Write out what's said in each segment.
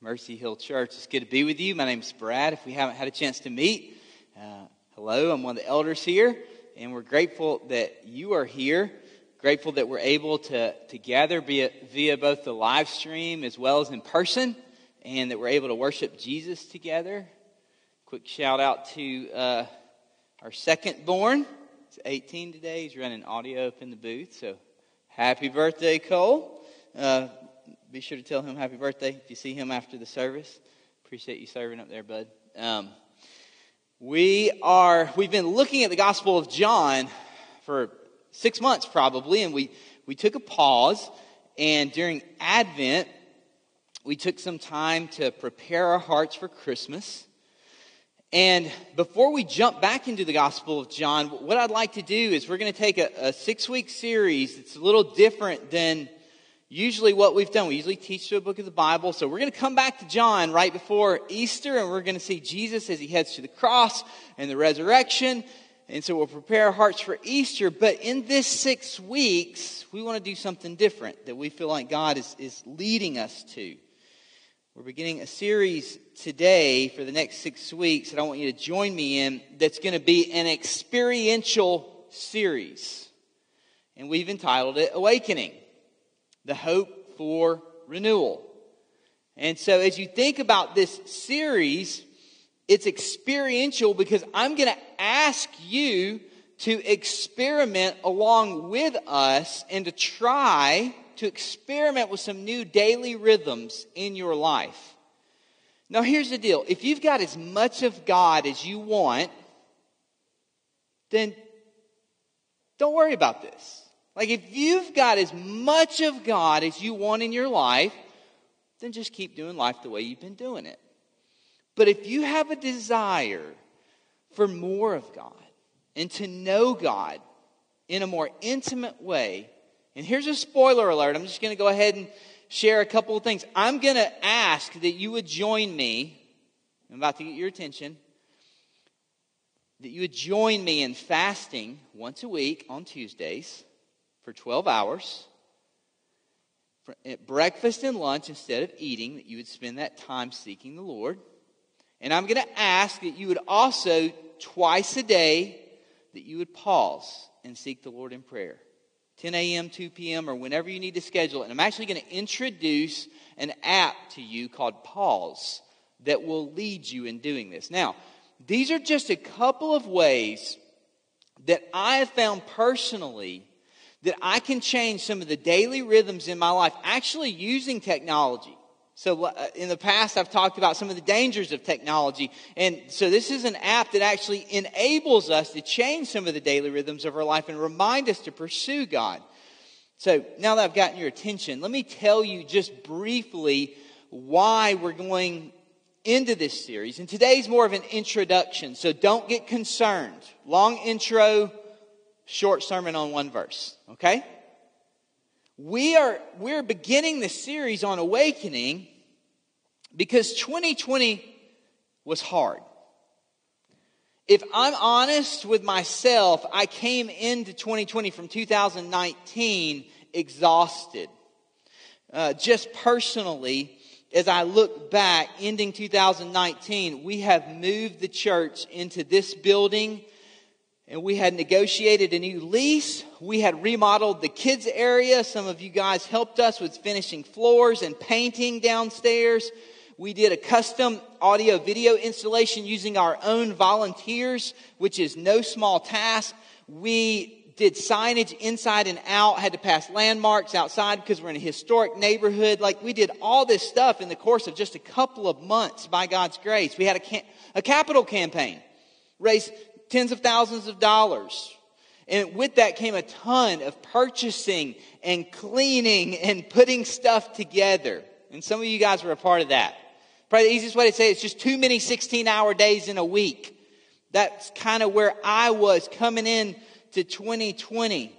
Mercy Hill Church. It's good to be with you. My name is Brad. If we haven't had a chance to meet, uh, hello, I'm one of the elders here, and we're grateful that you are here. Grateful that we're able to, to gather via, via both the live stream as well as in person, and that we're able to worship Jesus together. Quick shout out to uh, our second born. He's 18 today. He's running audio up in the booth, so happy birthday, Cole. Uh, be sure to tell him happy birthday if you see him after the service. Appreciate you serving up there, bud. Um, we are we've been looking at the Gospel of John for six months probably, and we we took a pause. And during Advent, we took some time to prepare our hearts for Christmas. And before we jump back into the Gospel of John, what I'd like to do is we're going to take a, a six week series. that's a little different than usually what we've done, we usually teach through a book of the Bible. So we're going to come back to John right before Easter and we're going to see Jesus as he heads to the cross and the resurrection. And so we'll prepare our hearts for Easter. But in this six weeks, we want to do something different that we feel like God is, is leading us to. We're beginning a series today for the next six weeks that I want you to join me in that's going to be an experiential series. And we've entitled it Awakening the hope for renewal. And so as you think about this series, it's experiential because I'm going to ask you to experiment along with us and to try to experiment with some new daily rhythms in your life. Now, here's the deal if you've got as much of God as you want, then don't worry about this. Like, if you've got as much of God as you want in your life, then just keep doing life the way you've been doing it. But if you have a desire for more of God and to know God in a more intimate way, and here's a spoiler alert, I'm just going to go ahead and share a couple of things. I'm going to ask that you would join me. I'm about to get your attention. That you would join me in fasting once a week on Tuesdays for 12 hours at breakfast and lunch instead of eating, that you would spend that time seeking the Lord. And I'm going to ask that you would also, twice a day, that you would pause and seek the Lord in prayer. 10 a.m., 2 p.m., or whenever you need to schedule it. And I'm actually going to introduce an app to you called Pause that will lead you in doing this. Now, these are just a couple of ways that I have found personally that I can change some of the daily rhythms in my life actually using technology. So uh, in the past, I've talked about some of the dangers of technology. And so this is an app that actually enables us to change some of the daily rhythms of our life and remind us to pursue God. So now that I've gotten your attention, let me tell you just briefly why we're going into this series. And today's more of an introduction, so don't get concerned. Long intro, short sermon on one verse, okay? We are we're beginning the series on awakening because 2020 was hard. If I'm honest with myself, I came into 2020 from 2019 exhausted. Uh, just personally, as I look back, ending 2019, we have moved the church into this building and we had negotiated a new lease. We had remodeled the kids area. Some of you guys helped us with finishing floors and painting downstairs. We did a custom audio video installation using our own volunteers, which is no small task. We did signage inside and out, had to pass landmarks outside because we're in a historic neighborhood. Like we did all this stuff in the course of just a couple of months by God's grace. We had a, a capital campaign raised tens of thousands of dollars. And with that came a ton of purchasing and cleaning and putting stuff together. And some of you guys were a part of that. Probably the easiest way to say it, it's just too many 16 hour days in a week. That's kind of where I was coming in to 2020.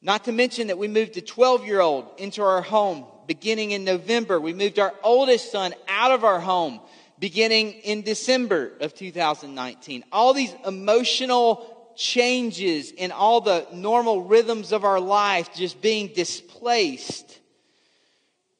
Not to mention that we moved a 12 year old into our home beginning in November. We moved our oldest son out of our home beginning in December of 2019. All these emotional changes in all the normal rhythms of our life just being displaced.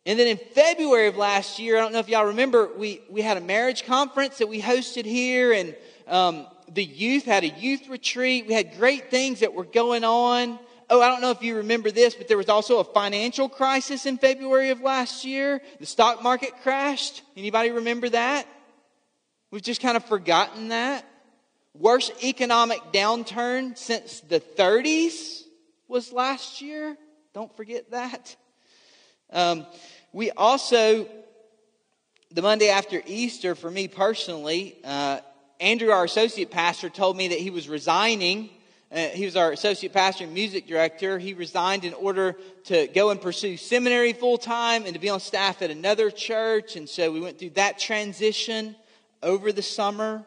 And then in February of last year, I don't know if y'all remember, we, we had a marriage conference that we hosted here, and um, the youth had a youth retreat. We had great things that were going on. Oh, I don't know if you remember this, but there was also a financial crisis in February of last year. The stock market crashed. Anybody remember that? We've just kind of forgotten that. Worst economic downturn since the 30s was last year. Don't forget that. Um, we also, the Monday after Easter, for me personally, uh, Andrew, our associate pastor, told me that he was resigning. Uh, he was our associate pastor and music director. He resigned in order to go and pursue seminary full time and to be on staff at another church. And so we went through that transition over the summer,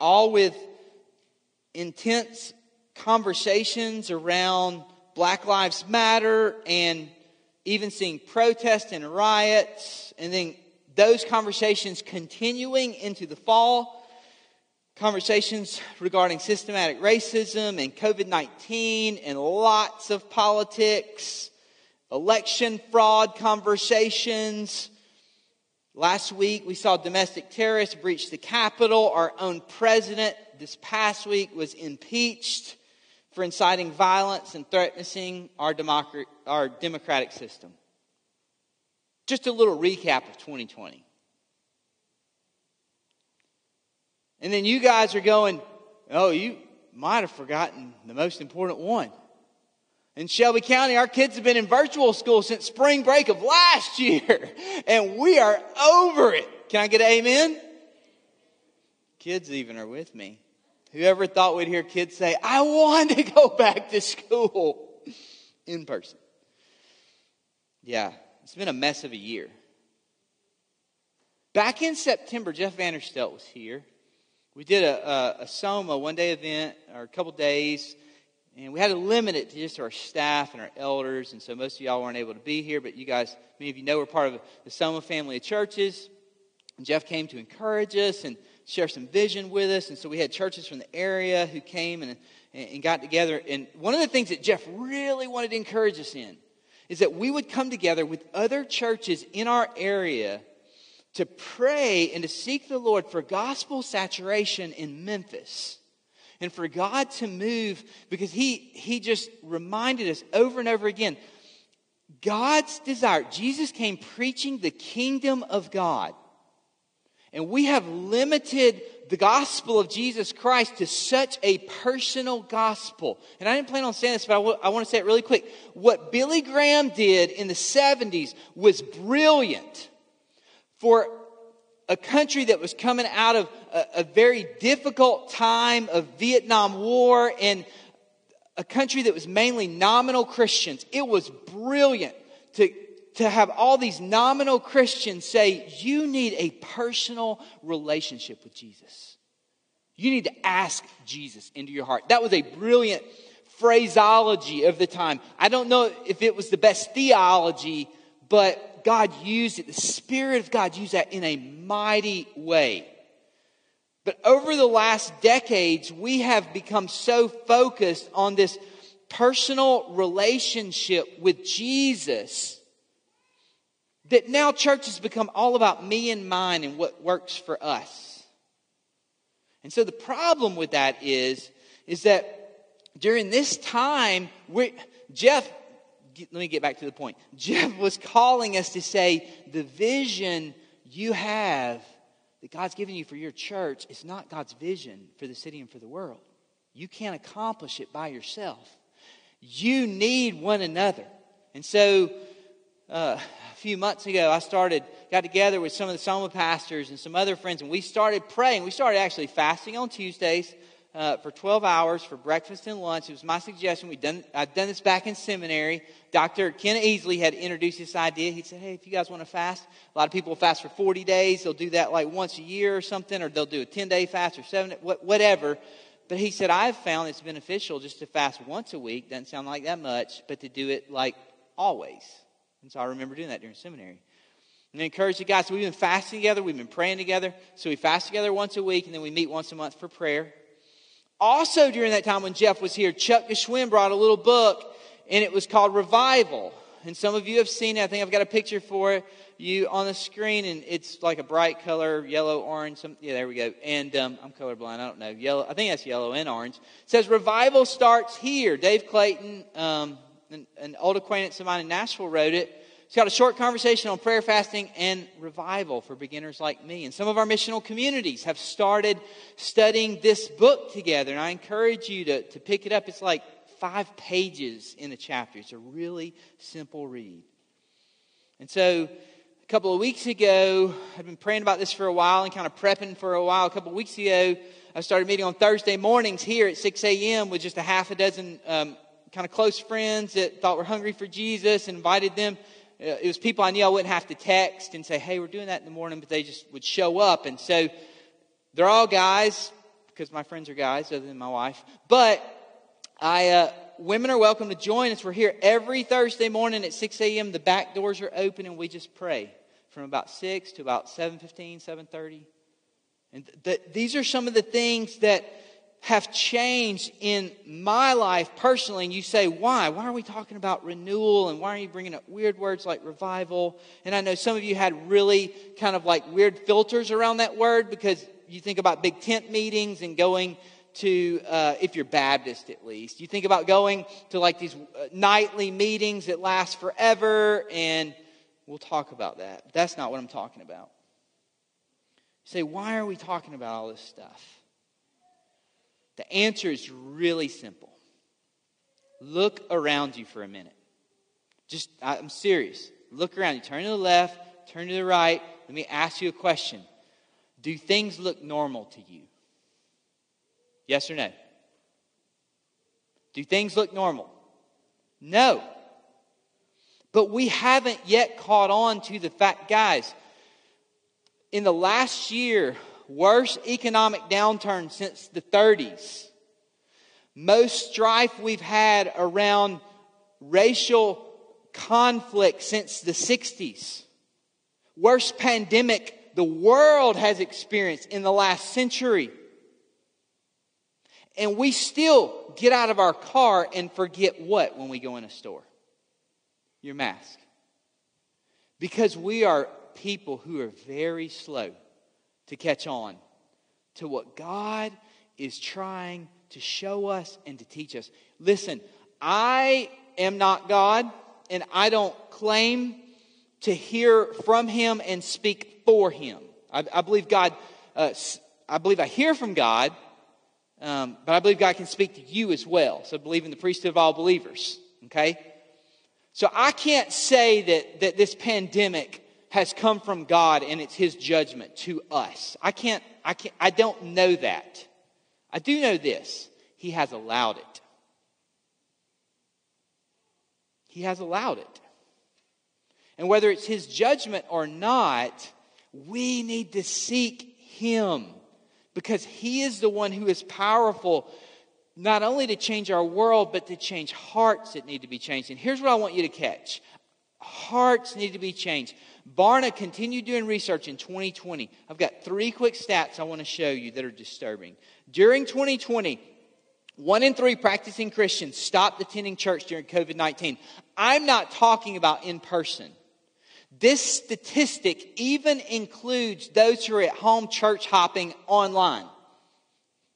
all with intense conversations around Black Lives Matter and even seeing protests and riots, and then those conversations continuing into the fall. Conversations regarding systematic racism and COVID 19 and lots of politics, election fraud conversations. Last week, we saw domestic terrorists breach the Capitol. Our own president this past week was impeached for inciting violence and threatening our, democ- our democratic system. Just a little recap of 2020. And then you guys are going, oh, you might have forgotten the most important one. In Shelby County, our kids have been in virtual school since spring break of last year, and we are over it. Can I get an amen? Kids even are with me. Whoever thought we'd hear kids say, I want to go back to school in person? Yeah, it's been a mess of a year. Back in September, Jeff Vanderstelt was here. We did a, a, a Soma one day event, or a couple days, and we had to limit it to just our staff and our elders. And so most of y'all weren't able to be here, but you guys, many of you know, we're part of the Soma family of churches. And Jeff came to encourage us and share some vision with us. And so we had churches from the area who came and, and got together. And one of the things that Jeff really wanted to encourage us in is that we would come together with other churches in our area to pray and to seek the Lord for gospel saturation in Memphis and for God to move because he, he just reminded us over and over again God's desire. Jesus came preaching the kingdom of God. And we have limited the gospel of Jesus Christ to such a personal gospel. And I didn't plan on saying this, but I, w- I want to say it really quick. What Billy Graham did in the 70s was brilliant for a country that was coming out of a, a very difficult time of Vietnam War and a country that was mainly nominal Christians. It was brilliant to to have all these nominal Christians say, you need a personal relationship with Jesus. You need to ask Jesus into your heart. That was a brilliant phraseology of the time. I don't know if it was the best theology, but God used it. The Spirit of God used that in a mighty way. But over the last decades, we have become so focused on this personal relationship with Jesus that now church has become all about me and mine and what works for us. And so the problem with that is, is that during this time, we Jeff, let me get back to the point. Jeff was calling us to say the vision you have that God's given you for your church is not God's vision for the city and for the world. You can't accomplish it by yourself. You need one another. And so, uh, a few months ago, I started, got together with some of the Soma pastors and some other friends, and we started praying. We started actually fasting on Tuesdays uh, for 12 hours for breakfast and lunch. It was my suggestion. We'd done, I'd done this back in seminary. Dr. Ken Easley had introduced this idea. He said, Hey, if you guys want to fast, a lot of people fast for 40 days. They'll do that like once a year or something, or they'll do a 10 day fast or seven, whatever. But he said, I've found it's beneficial just to fast once a week. Doesn't sound like that much, but to do it like always. And so I remember doing that during seminary. And I encourage the guys. So we've been fasting together. We've been praying together. So we fast together once a week, and then we meet once a month for prayer. Also, during that time when Jeff was here, Chuck Geschwin brought a little book, and it was called Revival. And some of you have seen it. I think I've got a picture for you on the screen, and it's like a bright color, yellow, orange. Some, yeah, there we go. And um, I'm colorblind. I don't know. Yellow. I think that's yellow and orange. It says revival starts here. Dave Clayton, um, an, an old acquaintance of mine in Nashville, wrote it. It's got a short conversation on prayer, fasting, and revival for beginners like me. And some of our missional communities have started studying this book together. And I encourage you to, to pick it up. It's like five pages in a chapter. It's a really simple read. And so a couple of weeks ago, I've been praying about this for a while and kind of prepping for a while. A couple of weeks ago, I started meeting on Thursday mornings here at 6 a.m. with just a half a dozen um, kind of close friends that thought were hungry for Jesus and invited them. Uh, it was people I knew I wouldn't have to text and say, hey, we're doing that in the morning, but they just would show up. And so they're all guys, because my friends are guys, other than my wife. But I, uh, women are welcome to join us. We're here every Thursday morning at 6 a.m. The back doors are open and we just pray from about 6 to about 7.15, 7.30. And th- th- these are some of the things that have changed in my life personally. And you say, why? Why are we talking about renewal? And why are you bringing up weird words like revival? And I know some of you had really kind of like weird filters around that word because you think about big tent meetings and going to, uh, if you're Baptist at least, you think about going to like these uh, nightly meetings that last forever, and we'll talk about that. That's not what I'm talking about. Say, why are we talking about all this stuff? The answer is really simple. Look around you for a minute. Just, I'm serious. Look around you. Turn to the left, turn to the right. Let me ask you a question. Do things look normal to you? Yes or no? Do things look normal? No. But we haven't yet caught on to the fact, guys, in the last year, worst economic downturn since the 30s, most strife we've had around racial conflict since the 60s, worst pandemic the world has experienced in the last century and we still get out of our car and forget what when we go in a store? Your mask. Because we are people who are very slow to catch on to what God is trying to show us and to teach us. Listen, I am not God, and I don't claim to hear from Him and speak for Him. I, I believe God, uh, I believe I hear from God um, but I believe God can speak to you as well. So believe in the priesthood of all believers. Okay? So I can't say that, that this pandemic has come from God and it's his judgment to us. I can't, I can't, I don't know that. I do know this. He has allowed it. He has allowed it. And whether it's his judgment or not, we need to seek him because He is the one who is powerful not only to change our world, but to change hearts that need to be changed. And here's what I want you to catch hearts need to be changed. Barna continued doing research in 2020. I've got three quick stats I want to show you that are disturbing. During 2020, one in three practicing Christians stopped attending church during COVID 19. I'm not talking about in person. This statistic even includes those who are at home church hopping online.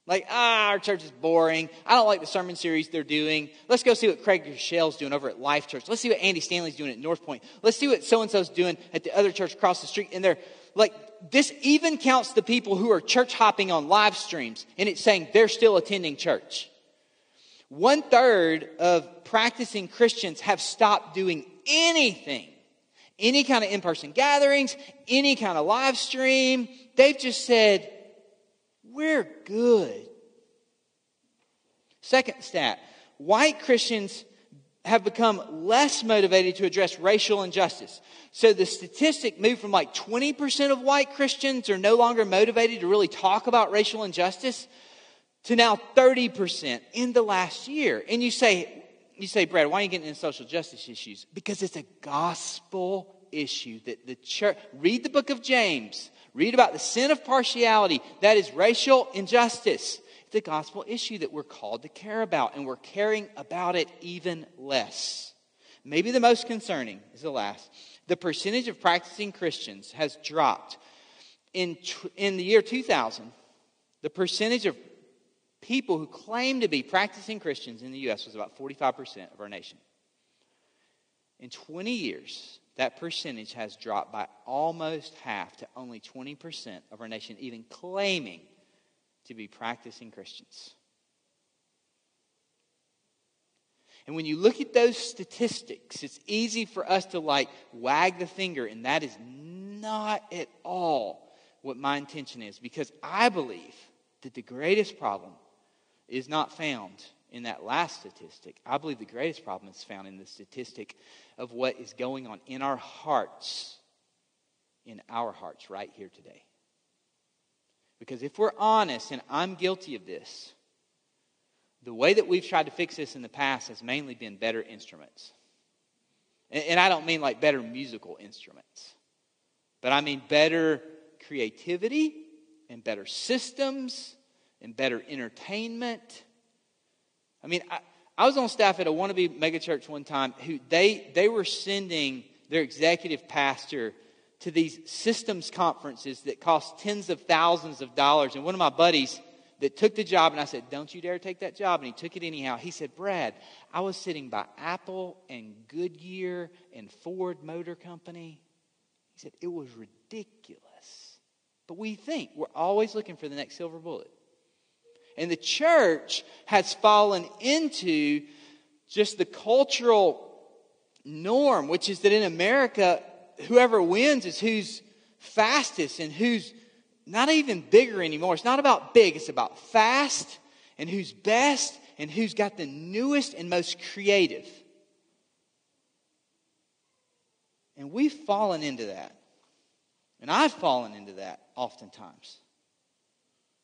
Like, ah, our church is boring. I don't like the sermon series they're doing. Let's go see what Craig Groeschel's doing over at Life Church. Let's see what Andy Stanley's doing at North Point. Let's see what so and so's doing at the other church across the street. And they're like, this even counts the people who are church hopping on live streams, and it's saying they're still attending church. One third of practicing Christians have stopped doing anything any kind of in person gatherings, any kind of live stream. They've just said, we're good. Second stat white Christians have become less motivated to address racial injustice. So the statistic moved from like 20% of white Christians are no longer motivated to really talk about racial injustice to now 30% in the last year. And you say, you say, Brad, why are you getting into social justice issues? Because it's a gospel issue that the church, read the book of James, read about the sin of partiality, that is racial injustice. It's a gospel issue that we're called to care about, and we're caring about it even less. maybe the most concerning is the last. The percentage of practicing Christians has dropped. In, in the year 2000, the percentage of people who claim to be practicing Christians in the U.S. was about 45% of our nation. In 20 years, that percentage has dropped by almost half to only 20% of our nation even claiming to be practicing Christians. And when you look at those statistics, it's easy for us to like wag the finger, and that is not at all what my intention is because I believe that the greatest problem is not found in that last statistic. I believe the greatest problem is found in the statistic of what is going on in our hearts, in our hearts right here today. Because if we're honest, and I'm guilty of this, the way that we've tried to fix this in the past has mainly been better instruments. And, I don't mean like better musical instruments, but I mean better creativity and better systems and better entertainment. I mean, I, I was on staff at a wannabe megachurch one time who they, they were sending their executive pastor to these systems conferences that cost tens of thousands of dollars. And one of my buddies that took the job, and I said, Don't you dare take that job. And he took it anyhow. He said, Brad, I was sitting by Apple and Goodyear and Ford Motor Company. He said, It was ridiculous. But we think we're always looking for the next silver bullet. And the church has fallen into just the cultural norm, which is that in America, whoever wins is who's fastest and who's not even bigger anymore. It's not about big, it's about fast and who's best and who's got the newest and most creative. And we've fallen into that. And I've fallen into that oftentimes.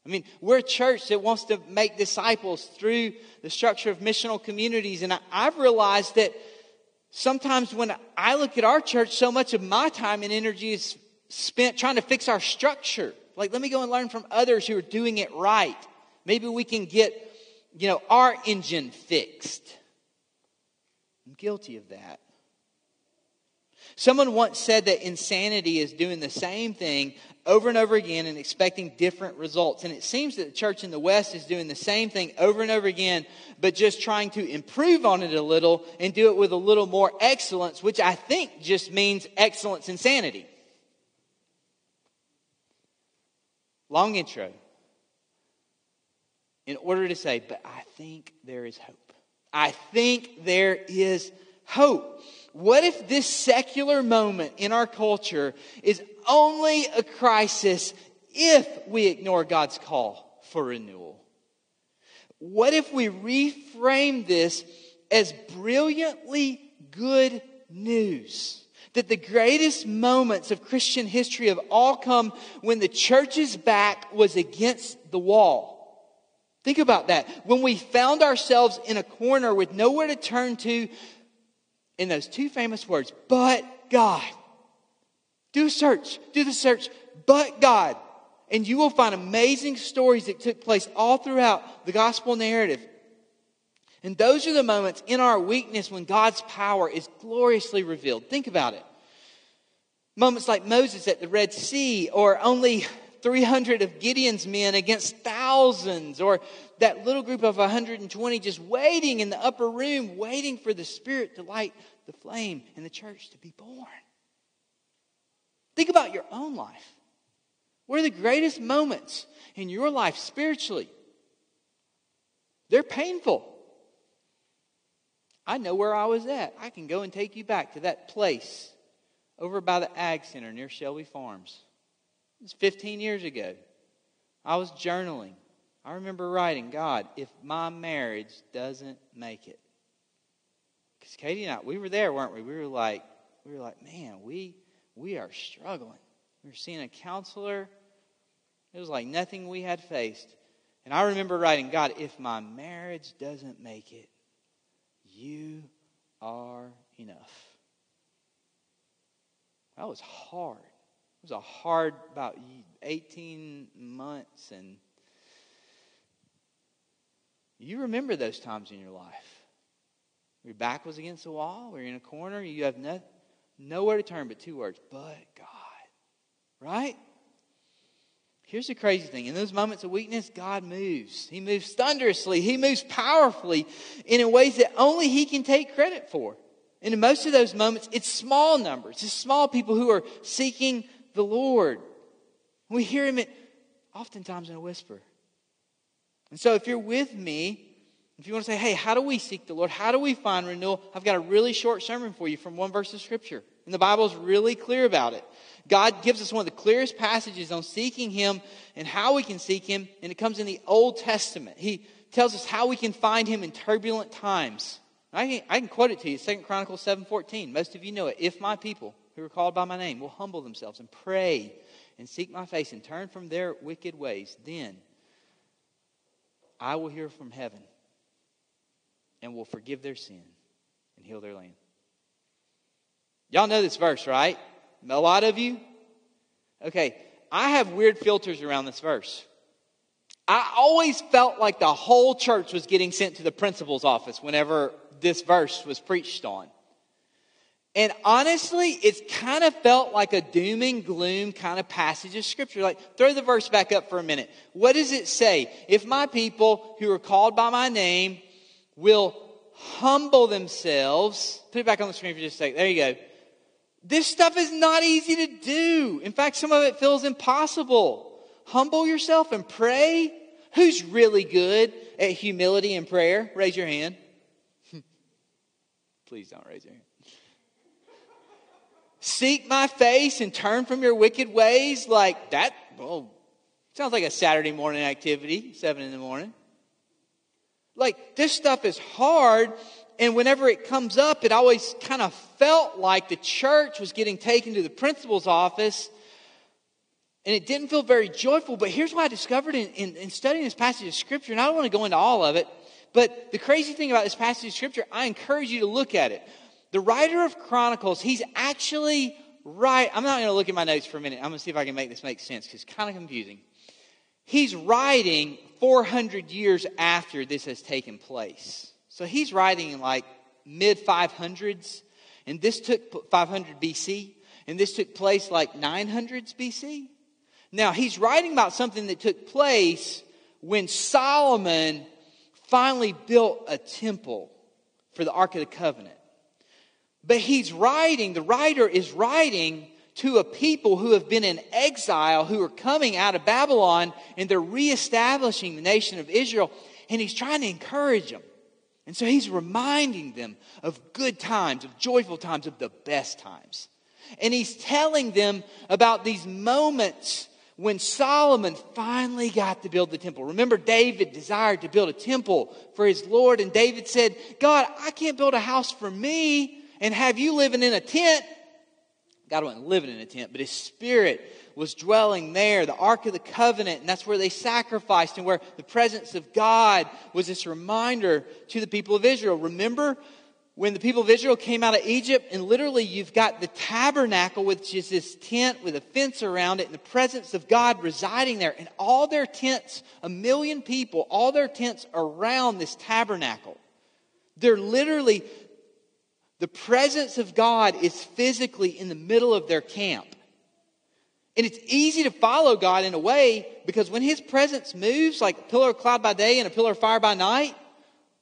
I mean, we're a church that wants to make disciples through the structure of missional communities. And I, have realized that sometimes when I look at our church, so much of my time and energy is spent trying to fix our structure. Like, let me go and learn from others who are doing it right. Maybe we can get, you know, our engine fixed. I'm guilty of that. Someone once said that insanity is doing the same thing over and over again and expecting different results. And it seems that the church in the West is doing the same thing over and over again, but just trying to improve on it a little and do it with a little more excellence, which I think just means excellence in sanity. Long intro. In order to say, but I think there is hope. I think there is hope. What if this secular moment in our culture is only a crisis if we ignore God's call for renewal? What if we reframe this as brilliantly good news? That the greatest moments of Christian history have all come when the church's back was against the wall. Think about that. When we found ourselves in a corner with nowhere to turn to, in those two famous words, but God. Do a search, do the search, but God. And you will find amazing stories that took place all throughout the gospel narrative. And those are the moments in our weakness when God's power is gloriously revealed. Think about it. Moments like Moses at the Red Sea, or only 300 of Gideon's men against thousands, or that little group of 120 just waiting in the upper room, waiting for the Spirit to light the flame and the church to be born. Think about your own life. What are the greatest moments in your life spiritually? They're painful. I know where I was at. I can go and take you back to that place over by the Ag Center near Shelby Farms. It was 15 years ago. I was journaling. I remember writing, God, if my marriage doesn't make it. Because Katie and I, we were there, weren't we? We were like, we were like, man, we we are struggling. We were seeing a counselor. It was like nothing we had faced. And I remember writing, God, if my marriage doesn't make it, you are enough. That was hard. Was a hard about 18 months and you remember those times in your life. Your back was against the wall, or you're in a corner, you have no, nowhere to turn but two words, but God. Right? Here's the crazy thing. In those moments of weakness, God moves. He moves thunderously. He moves powerfully and in ways that only He can take credit for. And in most of those moments, it's small numbers. It's small people who are seeking the Lord. We hear Him at, oftentimes in a whisper. And so if you're with me, if you want to say, hey, how do we seek the Lord? How do we find renewal? I've got a really short sermon for you from one verse of Scripture. And the Bible is really clear about it. God gives us one of the clearest passages on seeking Him and how we can seek Him, and it comes in the Old Testament. He tells us how we can find Him in turbulent times. I can, I can quote it to you, 2 Chronicles 7.14. Most of you know it. If my people who are called by my name will humble themselves and pray and seek my face and turn from their wicked ways, then I will hear from heaven and will forgive their sin and heal their land. Y'all know this verse, right? A lot of you? Okay, I have weird filters around this verse. I always felt like the whole church was getting sent to the principal's office whenever this verse was preached on. And honestly, it's kind of felt like a doom and gloom kind of passage of scripture. Like, throw the verse back up for a minute. What does it say? If my people who are called by my name will humble themselves, put it back on the screen for just a second. There you go. This stuff is not easy to do. In fact, some of it feels impossible. Humble yourself and pray. Who's really good at humility and prayer? Raise your hand. Please don't raise your hand. Seek my face and turn from your wicked ways. Like that, well, sounds like a Saturday morning activity, seven in the morning. Like, this stuff is hard, and whenever it comes up, it always kind of felt like the church was getting taken to the principal's office, and it didn't feel very joyful. But here's what I discovered in, in, in studying this passage of Scripture, and I don't want to go into all of it, but the crazy thing about this passage of Scripture, I encourage you to look at it. The writer of Chronicles, he's actually right. I'm not going to look at my notes for a minute. I'm going to see if I can make this make sense because it's kind of confusing. He's writing 400 years after this has taken place. So he's writing in like mid 500s, and this took 500 BC, and this took place like 900s BC. Now he's writing about something that took place when Solomon finally built a temple for the Ark of the Covenant. But he's writing, the writer is writing to a people who have been in exile, who are coming out of Babylon, and they're reestablishing the nation of Israel. And he's trying to encourage them. And so he's reminding them of good times, of joyful times, of the best times. And he's telling them about these moments when Solomon finally got to build the temple. Remember, David desired to build a temple for his Lord, and David said, God, I can't build a house for me and have you living in a tent. God wasn't living in a tent, but his spirit was dwelling there, the Ark of the Covenant, and that's where they sacrificed and where the presence of God was this reminder to the people of Israel. Remember when the people of Israel came out of Egypt, and literally you've got the tabernacle, which is this tent with a fence around it, and the presence of God residing there, and all their tents, a million people, all their tents around this tabernacle. They're literally, the presence of God is physically in the middle of their camp. And it's easy to follow God in a way because when His presence moves, like a pillar of cloud by day and a pillar of fire by night,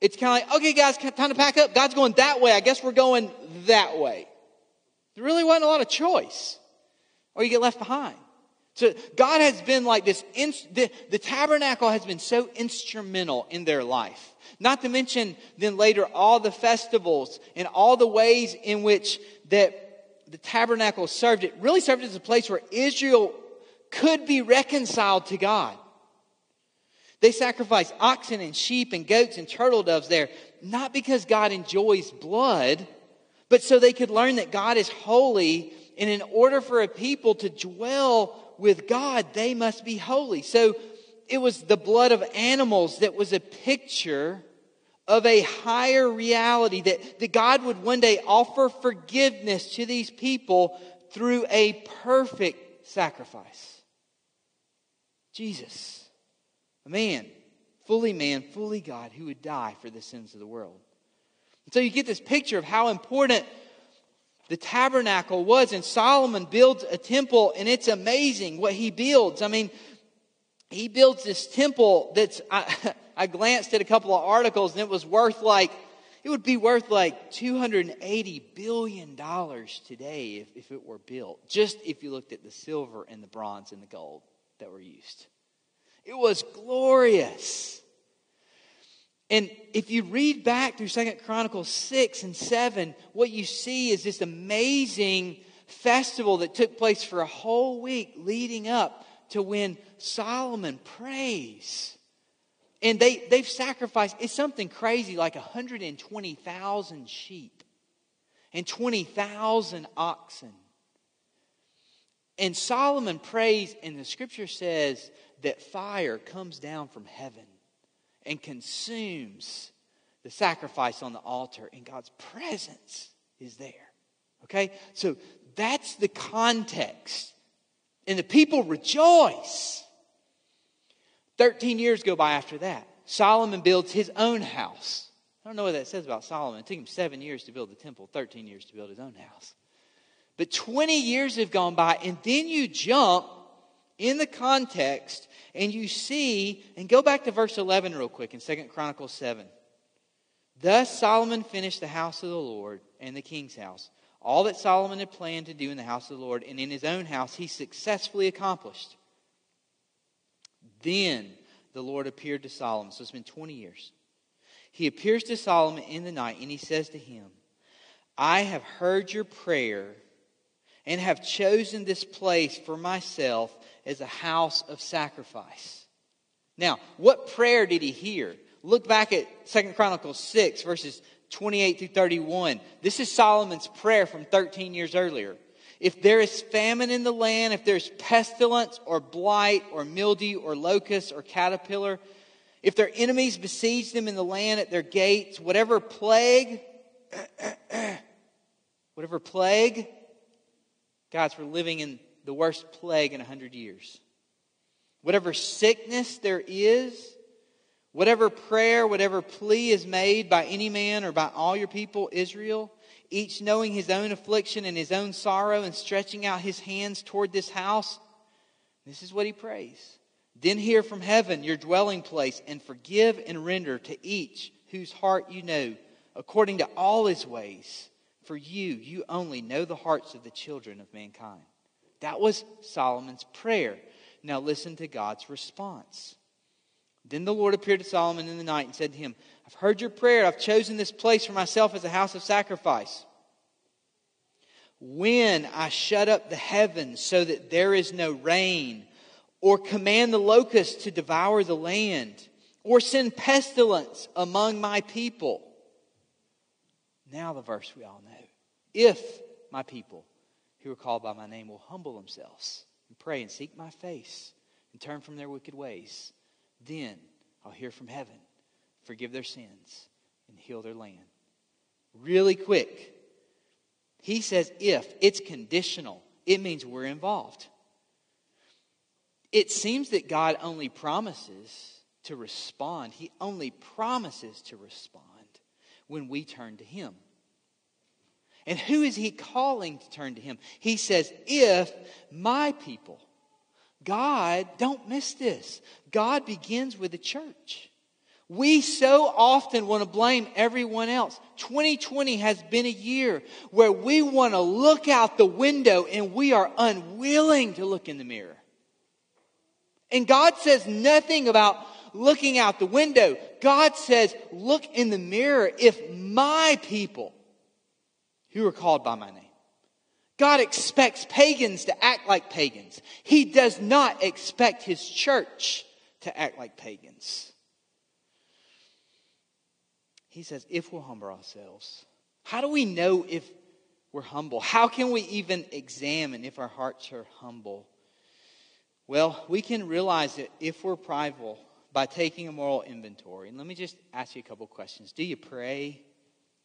it's kind of like, okay, guys, time to pack up. God's going that way. I guess we're going that way. There really wasn't a lot of choice, or you get left behind. So God has been like this, the, tabernacle has been so instrumental in their life. Not to mention then later all the festivals and all the ways in which that the tabernacle served. It really served as a place where Israel could be reconciled to God. They sacrificed oxen and sheep and goats and turtle doves there, not because God enjoys blood, but so they could learn that God is holy. And in order for a people to dwell with God, they must be holy. So it was the blood of animals that was a picture of a higher reality that, that God would one day offer forgiveness to these people through a perfect sacrifice. Jesus, a man, fully man, fully God, who would die for the sins of the world. And So you get this picture of how important the tabernacle was. And Solomon builds a temple, and it's amazing what he builds. I mean, he builds this temple that's, I, I glanced at a couple of articles, and it was worth like, it would be worth like $280 billion today if, if it were built, just if you looked at the silver and the bronze and the gold that were used. It was glorious. And if you read back through Second Chronicles 6 and 7, what you see is this amazing festival that took place for a whole week leading up to when Solomon prays. And they, they've sacrificed, it's something crazy like 120,000 sheep and 20,000 oxen. And Solomon prays, and the scripture says that fire comes down from heaven and consumes the sacrifice on the altar, and God's presence is there. Okay? So that's the context. And the people rejoice. 13 years go by after that. Solomon builds his own house. I don't know what that says about Solomon. It took him seven years to build the temple, 13 years to build his own house. But 20 years have gone by, and then you jump in the context and you see, and go back to verse 11 real quick in Second Chronicles 7. Thus Solomon finished the house of the Lord and the king's house. All that Solomon had planned to do in the house of the Lord and in his own house, he successfully accomplished. Then the Lord appeared to Solomon. So it's been 20 years. He appears to Solomon in the night and he says to him, I have heard your prayer and have chosen this place for myself as a house of sacrifice. Now, what prayer did he hear? Look back at Second Chronicles 6, verses 28 through 31. This is Solomon's prayer from 13 years earlier. If there is famine in the land, if there's pestilence or blight or mildew or locust or caterpillar, if their enemies besiege them in the land at their gates, whatever plague, whatever plague, guys, we're living in the worst plague in a hundred years. Whatever sickness there is, whatever prayer, whatever plea is made by any man or by all your people, Israel, each knowing his own affliction and his own sorrow and stretching out his hands toward this house, this is what he prays. Then hear from heaven, your dwelling place, and forgive and render to each whose heart you know, according to all his ways. For you, you only know the hearts of the children of mankind. That was Solomon's prayer. Now listen to God's response. Then the Lord appeared to Solomon in the night and said to him, I've heard your prayer. I've chosen this place for myself as a house of sacrifice. When I shut up the heavens so that there is no rain, or command the locusts to devour the land, or send pestilence among my people. Now, the verse we all know. If my people who are called by my name will humble themselves and pray and seek my face and turn from their wicked ways, then I'll hear from heaven, forgive their sins, and heal their land. Really quick. He says if, it's conditional. It means we're involved. It seems that God only promises to respond. He only promises to respond when we turn to Him. And who is he calling to turn to him? He says, If my people, God, don't miss this. God begins with the church. We so often want to blame everyone else. 2020 has been a year where we want to look out the window and we are unwilling to look in the mirror. And God says nothing about looking out the window. God says, look in the mirror. If my people, who are called by my name. God expects pagans to act like pagans. He does not expect his church to act like pagans. He says, if we'll humble ourselves, how do we know if we're humble? How can we even examine if our hearts are humble? Well, we can realize it if we're prideful by taking a moral inventory. And let me just ask you a couple questions. Do you pray?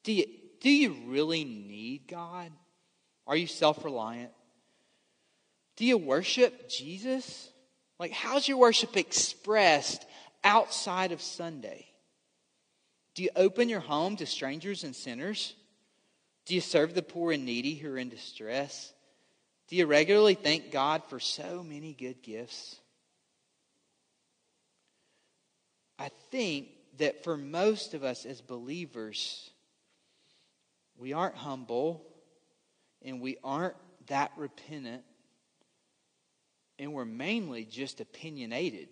Do you do you really need God? Are you self reliant? Do you worship Jesus? Like, how's your worship expressed outside of Sunday? Do you open your home to strangers and sinners? Do you serve the poor and needy who are in distress? Do you regularly thank God for so many good gifts? I think that for most of us as believers, we aren't humble and we aren't that repentant, and we're mainly just opinionated.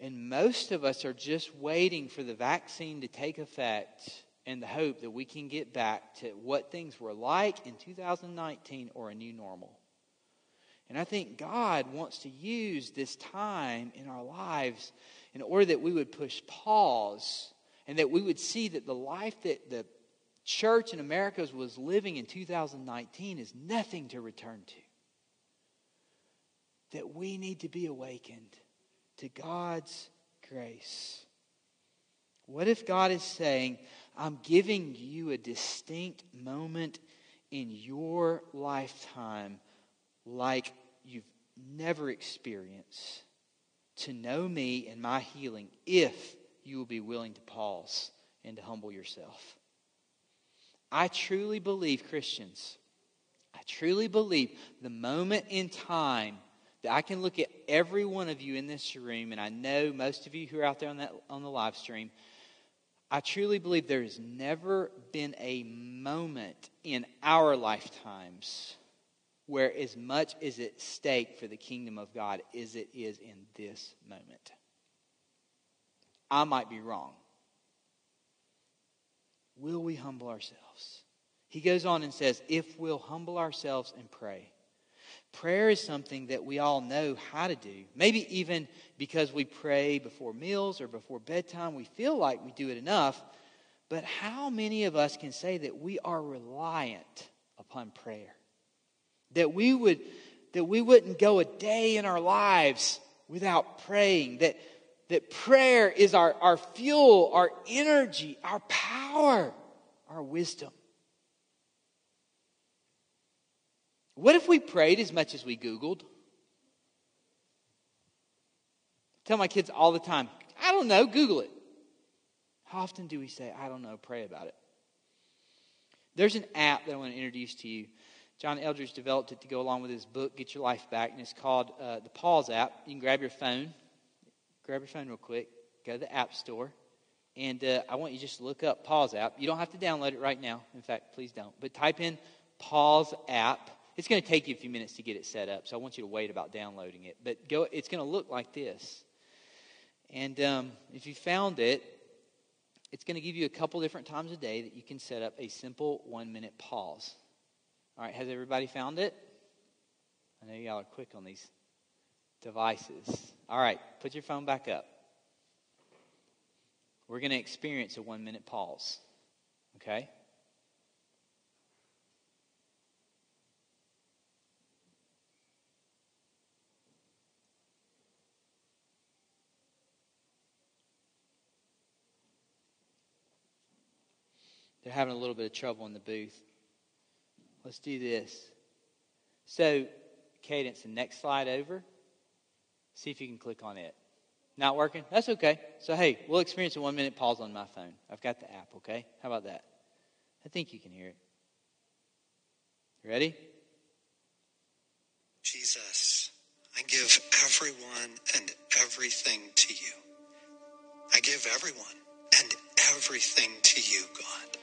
And most of us are just waiting for the vaccine to take effect and the hope that we can get back to what things were like in 2019 or a new normal. And I think God wants to use this time in our lives in order that we would push pause and that we would see that the life that the church in America was living in 2019 is nothing to return to. That we need to be awakened to God's grace. What if God is saying, I'm giving you a distinct moment in your lifetime like you've never experienced to know me and my healing if you will be willing to pause and to humble yourself. I truly believe, Christians, I truly believe the moment in time that I can look at every one of you in this room, and I know most of you who are out there on, that, on the live stream, I truly believe there has never been a moment in our lifetimes where as much is at stake for the kingdom of God as it is in this moment. I might be wrong. Will we humble ourselves? He goes on and says, if we'll humble ourselves and pray. Prayer is something that we all know how to do. Maybe even because we pray before meals or before bedtime, we feel like we do it enough. But how many of us can say that we are reliant upon prayer? That we would that we wouldn't go a day in our lives without praying, that, that prayer is our, our fuel, our energy, our power, our wisdom. What if we prayed as much as we Googled? tell my kids all the time, I don't know, Google it. How often do we say, I don't know, pray about it? There's an app that I want to introduce to you. John Eldredge developed it to go along with his book, Get Your Life Back, and it's called uh, the Pause app. You can grab your phone, grab your phone real quick, go to the App Store, and uh, I want you just to look up Pause app. You don't have to download it right now. In fact, please don't. But type in Pause app it's going to take you a few minutes to get it set up, so I want you to wait about downloading it. But go, it's going to look like this. And um, if you found it, it's going to give you a couple different times a day that you can set up a simple one minute pause. All right, has everybody found it? I know y'all are quick on these devices. All right, put your phone back up. We're going to experience a one minute pause. Okay? They're having a little bit of trouble in the booth. Let's do this. So, Cadence, the next slide over. See if you can click on it. Not working? That's okay. So, hey, we'll experience a one minute pause on my phone. I've got the app, okay? How about that? I think you can hear it. Ready? Jesus, I give everyone and everything to you. I give everyone and everything to you, God.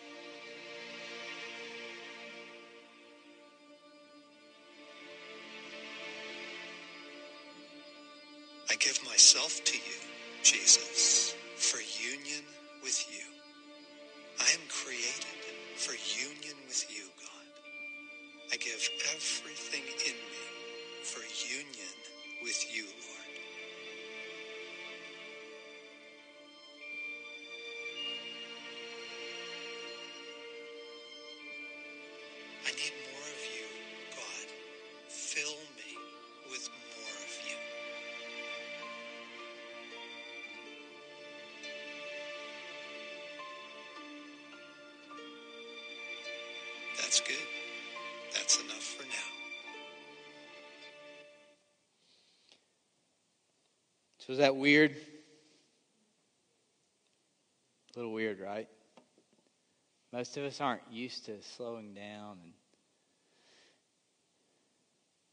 Myself to you, Jesus, for union with you. I am created for union with you, God. I give everything in me for union with you, Lord. That's good. That's enough for now. So, is that weird? A little weird, right? Most of us aren't used to slowing down and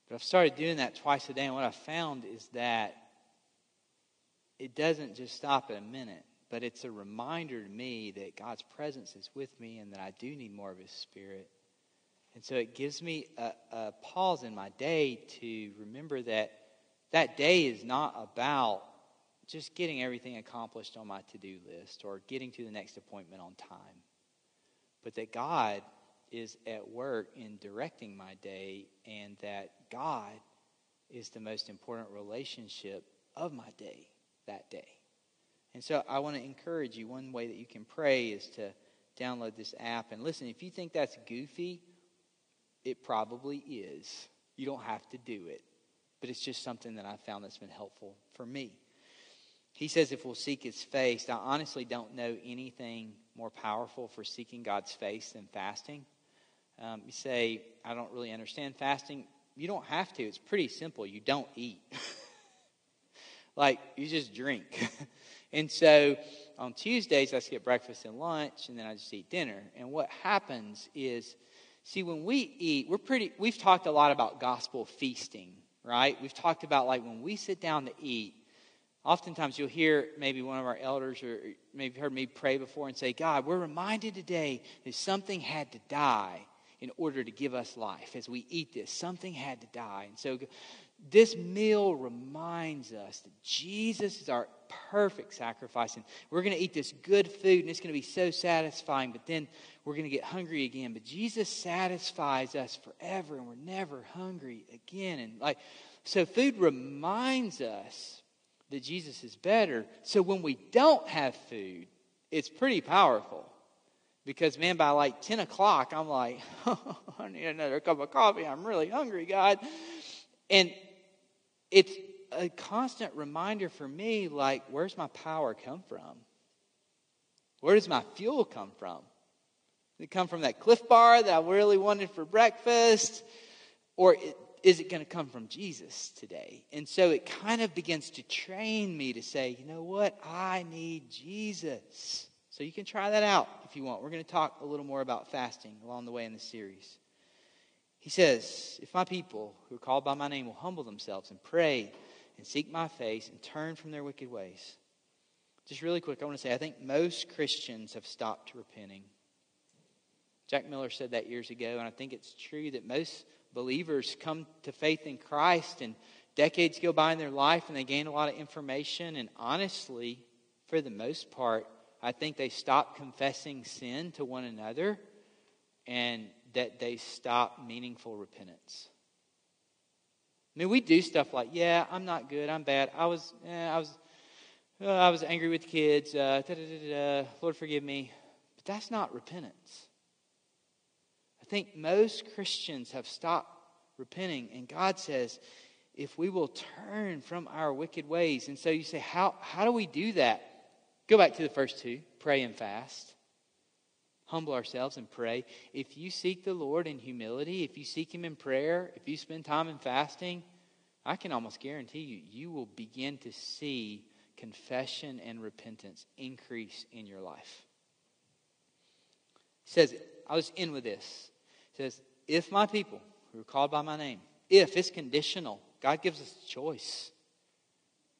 but I've started doing that twice a day, and what I've found is that it doesn't just stop at a minute, but it's a reminder to me that God's presence is with me and that I do need more of His Spirit. And so it gives me a, a pause in my day to remember that that day is not about just getting everything accomplished on my to do list or getting to the next appointment on time, but that God is at work in directing my day and that God is the most important relationship of my day that day. And so I want to encourage you one way that you can pray is to download this app. And listen, if you think that's goofy, it probably is. You don't have to do it. But it's just something that I found that's been helpful for me. He says if we'll seek his face, I honestly don't know anything more powerful for seeking God's face than fasting. Um, you say, I don't really understand fasting. You don't have to. It's pretty simple. You don't eat. like, you just drink. and so on Tuesdays, I skip breakfast and lunch, and then I just eat dinner. And what happens is, see, when we eat, we're pretty, we've talked a lot about gospel feasting, right? We've talked about like when we sit down to eat, oftentimes you'll hear maybe one of our elders or maybe heard me pray before and say, God, we're reminded today that something had to die in order to give us life. As we eat this, something had to die. And so this meal reminds us that Jesus is our perfect sacrifice. And we're going to eat this good food, and it's going to be so satisfying, but then we're going to get hungry again. But Jesus satisfies us forever, and we're never hungry again. And like, so food reminds us that Jesus is better. So when we don't have food, it's pretty powerful. Because, man, by like 10 o'clock, I'm like, oh, I need another cup of coffee. I'm really hungry, God. And it's a constant reminder for me like, where's my power come from? Where does my fuel come from? It come from that Clif Bar that I really wanted for breakfast? Or is it going to come from Jesus today? And so it kind of begins to train me to say, you know what? I need Jesus. So you can try that out if you want. We're going to talk a little more about fasting along the way in the series. He says, If my people who are called by my name will humble themselves and pray and seek my face and turn from their wicked ways. Just really quick, I want to say I think most Christians have stopped repenting. Jack Miller said that years ago, and I think it's true that most believers come to faith in Christ and decades go by in their life and they gain a lot of information, and honestly, for the most part, I think they stop confessing sin to one another and that they stop meaningful repentance. I mean, we do stuff like, yeah, I'm not good, I'm bad. I was, eh, I was, uh, I was angry with kids. Uh, Lord, forgive me. But that's not repentance. I think most Christians have stopped repenting, and God says, if we will turn from our wicked ways. And so you say, how, how do we do that? Go back to the first two pray and fast. Humble ourselves and pray. If you seek the Lord in humility, if you seek Him in prayer, if you spend time in fasting, I can almost guarantee you, you will begin to see confession and repentance increase in your life. It says, I was in with this. It says, if my people who are called by my name, if it's conditional, God gives us a choice.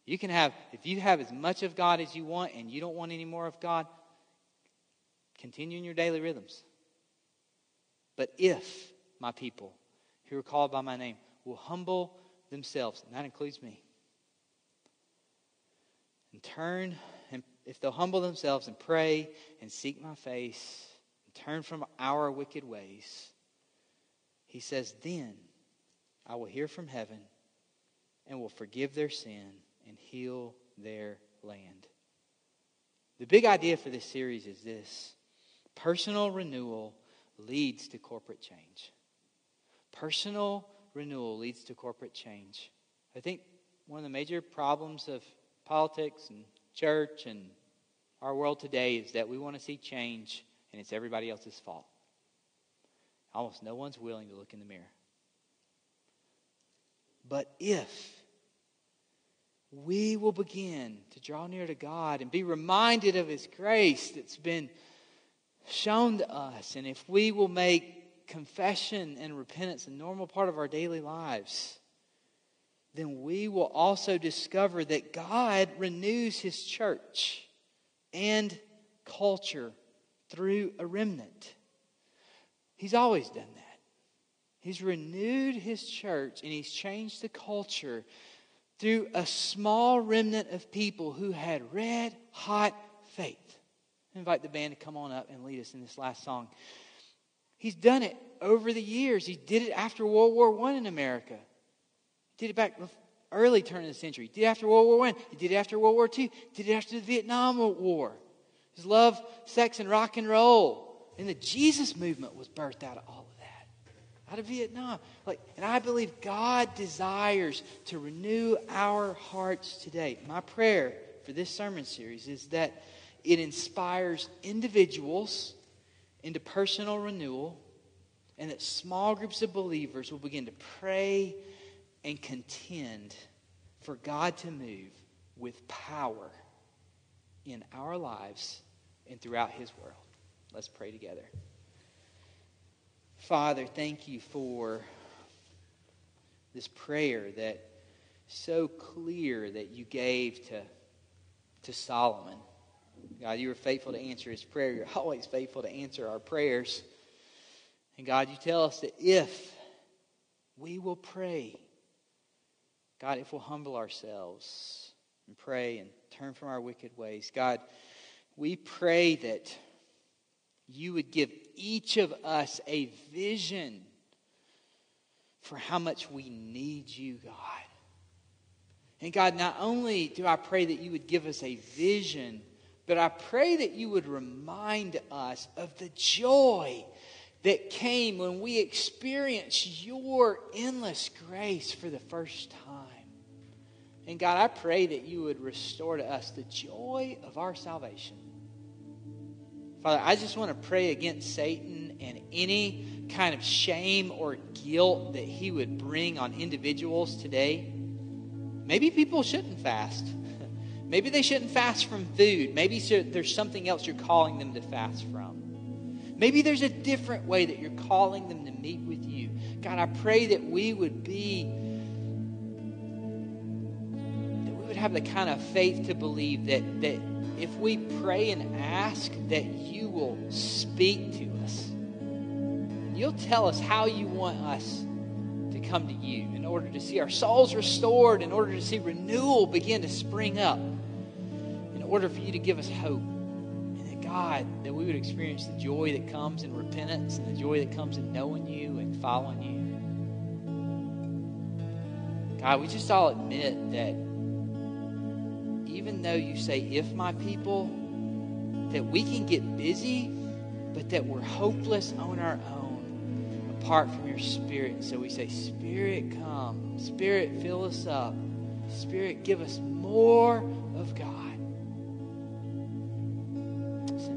You can have, if you have as much of God as you want and you don't want any more of God, continue in your daily rhythms. But if my people who are called by my name will humble themselves, and that includes me, and turn, and if they'll humble themselves and pray and seek my face, and turn from our wicked ways, he says, then I will hear from heaven and will forgive their sin and heal their land. The big idea for this series is this personal renewal leads to corporate change. Personal renewal leads to corporate change. I think one of the major problems of politics and church and our world today is that we want to see change and it's everybody else's fault. Almost no one's willing to look in the mirror. But if we will begin to draw near to God and be reminded of His grace that's been shown to us. And if we will make confession and repentance a normal part of our daily lives, then we will also discover that God renews His church and culture through a remnant. He's always done that. He's renewed His church and He's changed the culture through a small remnant of people who had red hot faith. Invite the band to come on up and lead us in this last song. He's done it over the years. He did it after World War I in America. He did it back early turn of the century. He did it after World War I. He did it after World War II. He did it after the Vietnam War. His love, sex, and rock and roll. And the Jesus movement was birthed out of all of that. Out of Vietnam. Like, and I believe God desires to renew our hearts today. My prayer for this sermon series is that it inspires individuals into personal renewal and that small groups of believers will begin to pray and contend for God to move with power in our lives and throughout His world. Let's pray together. Father, thank you for this prayer that so clear that you gave to, to Solomon. God, you were faithful to answer his prayer. You're always faithful to answer our prayers. And God, you tell us that if we will pray, God, if we'll humble ourselves and pray and turn from our wicked ways, God, we pray that you would give each of us a vision for how much we need you, God. And God, not only do I pray that you would give us a vision, but I pray that you would remind us of the joy that came when we experienced your endless grace for the first time. And God, I pray that you would restore to us the joy of our salvation. Father, I just want to pray against Satan and any kind of shame or guilt that he would bring on individuals today. Maybe people shouldn't fast. Maybe they shouldn't fast from food. Maybe there's something else you're calling them to fast from. Maybe there's a different way that you're calling them to meet with you. God, I pray that we would be, that we would have the kind of faith to believe that, that if we pray and ask, that you will speak to us. You'll tell us how you want us to come to you in order to see our souls restored, in order to see renewal begin to spring up order for you to give us hope. And that, God, that we would experience the joy that comes in repentance and the joy that comes in knowing you and following you. God, we just all admit that even though you say, if my people, that we can get busy, but that we're hopeless on our own apart from your Spirit. And so we say, Spirit, come. Spirit, fill us up. Spirit, give us more of God.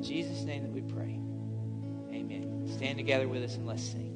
Jesus' name that we pray. Amen. Stand together with us and let's sing.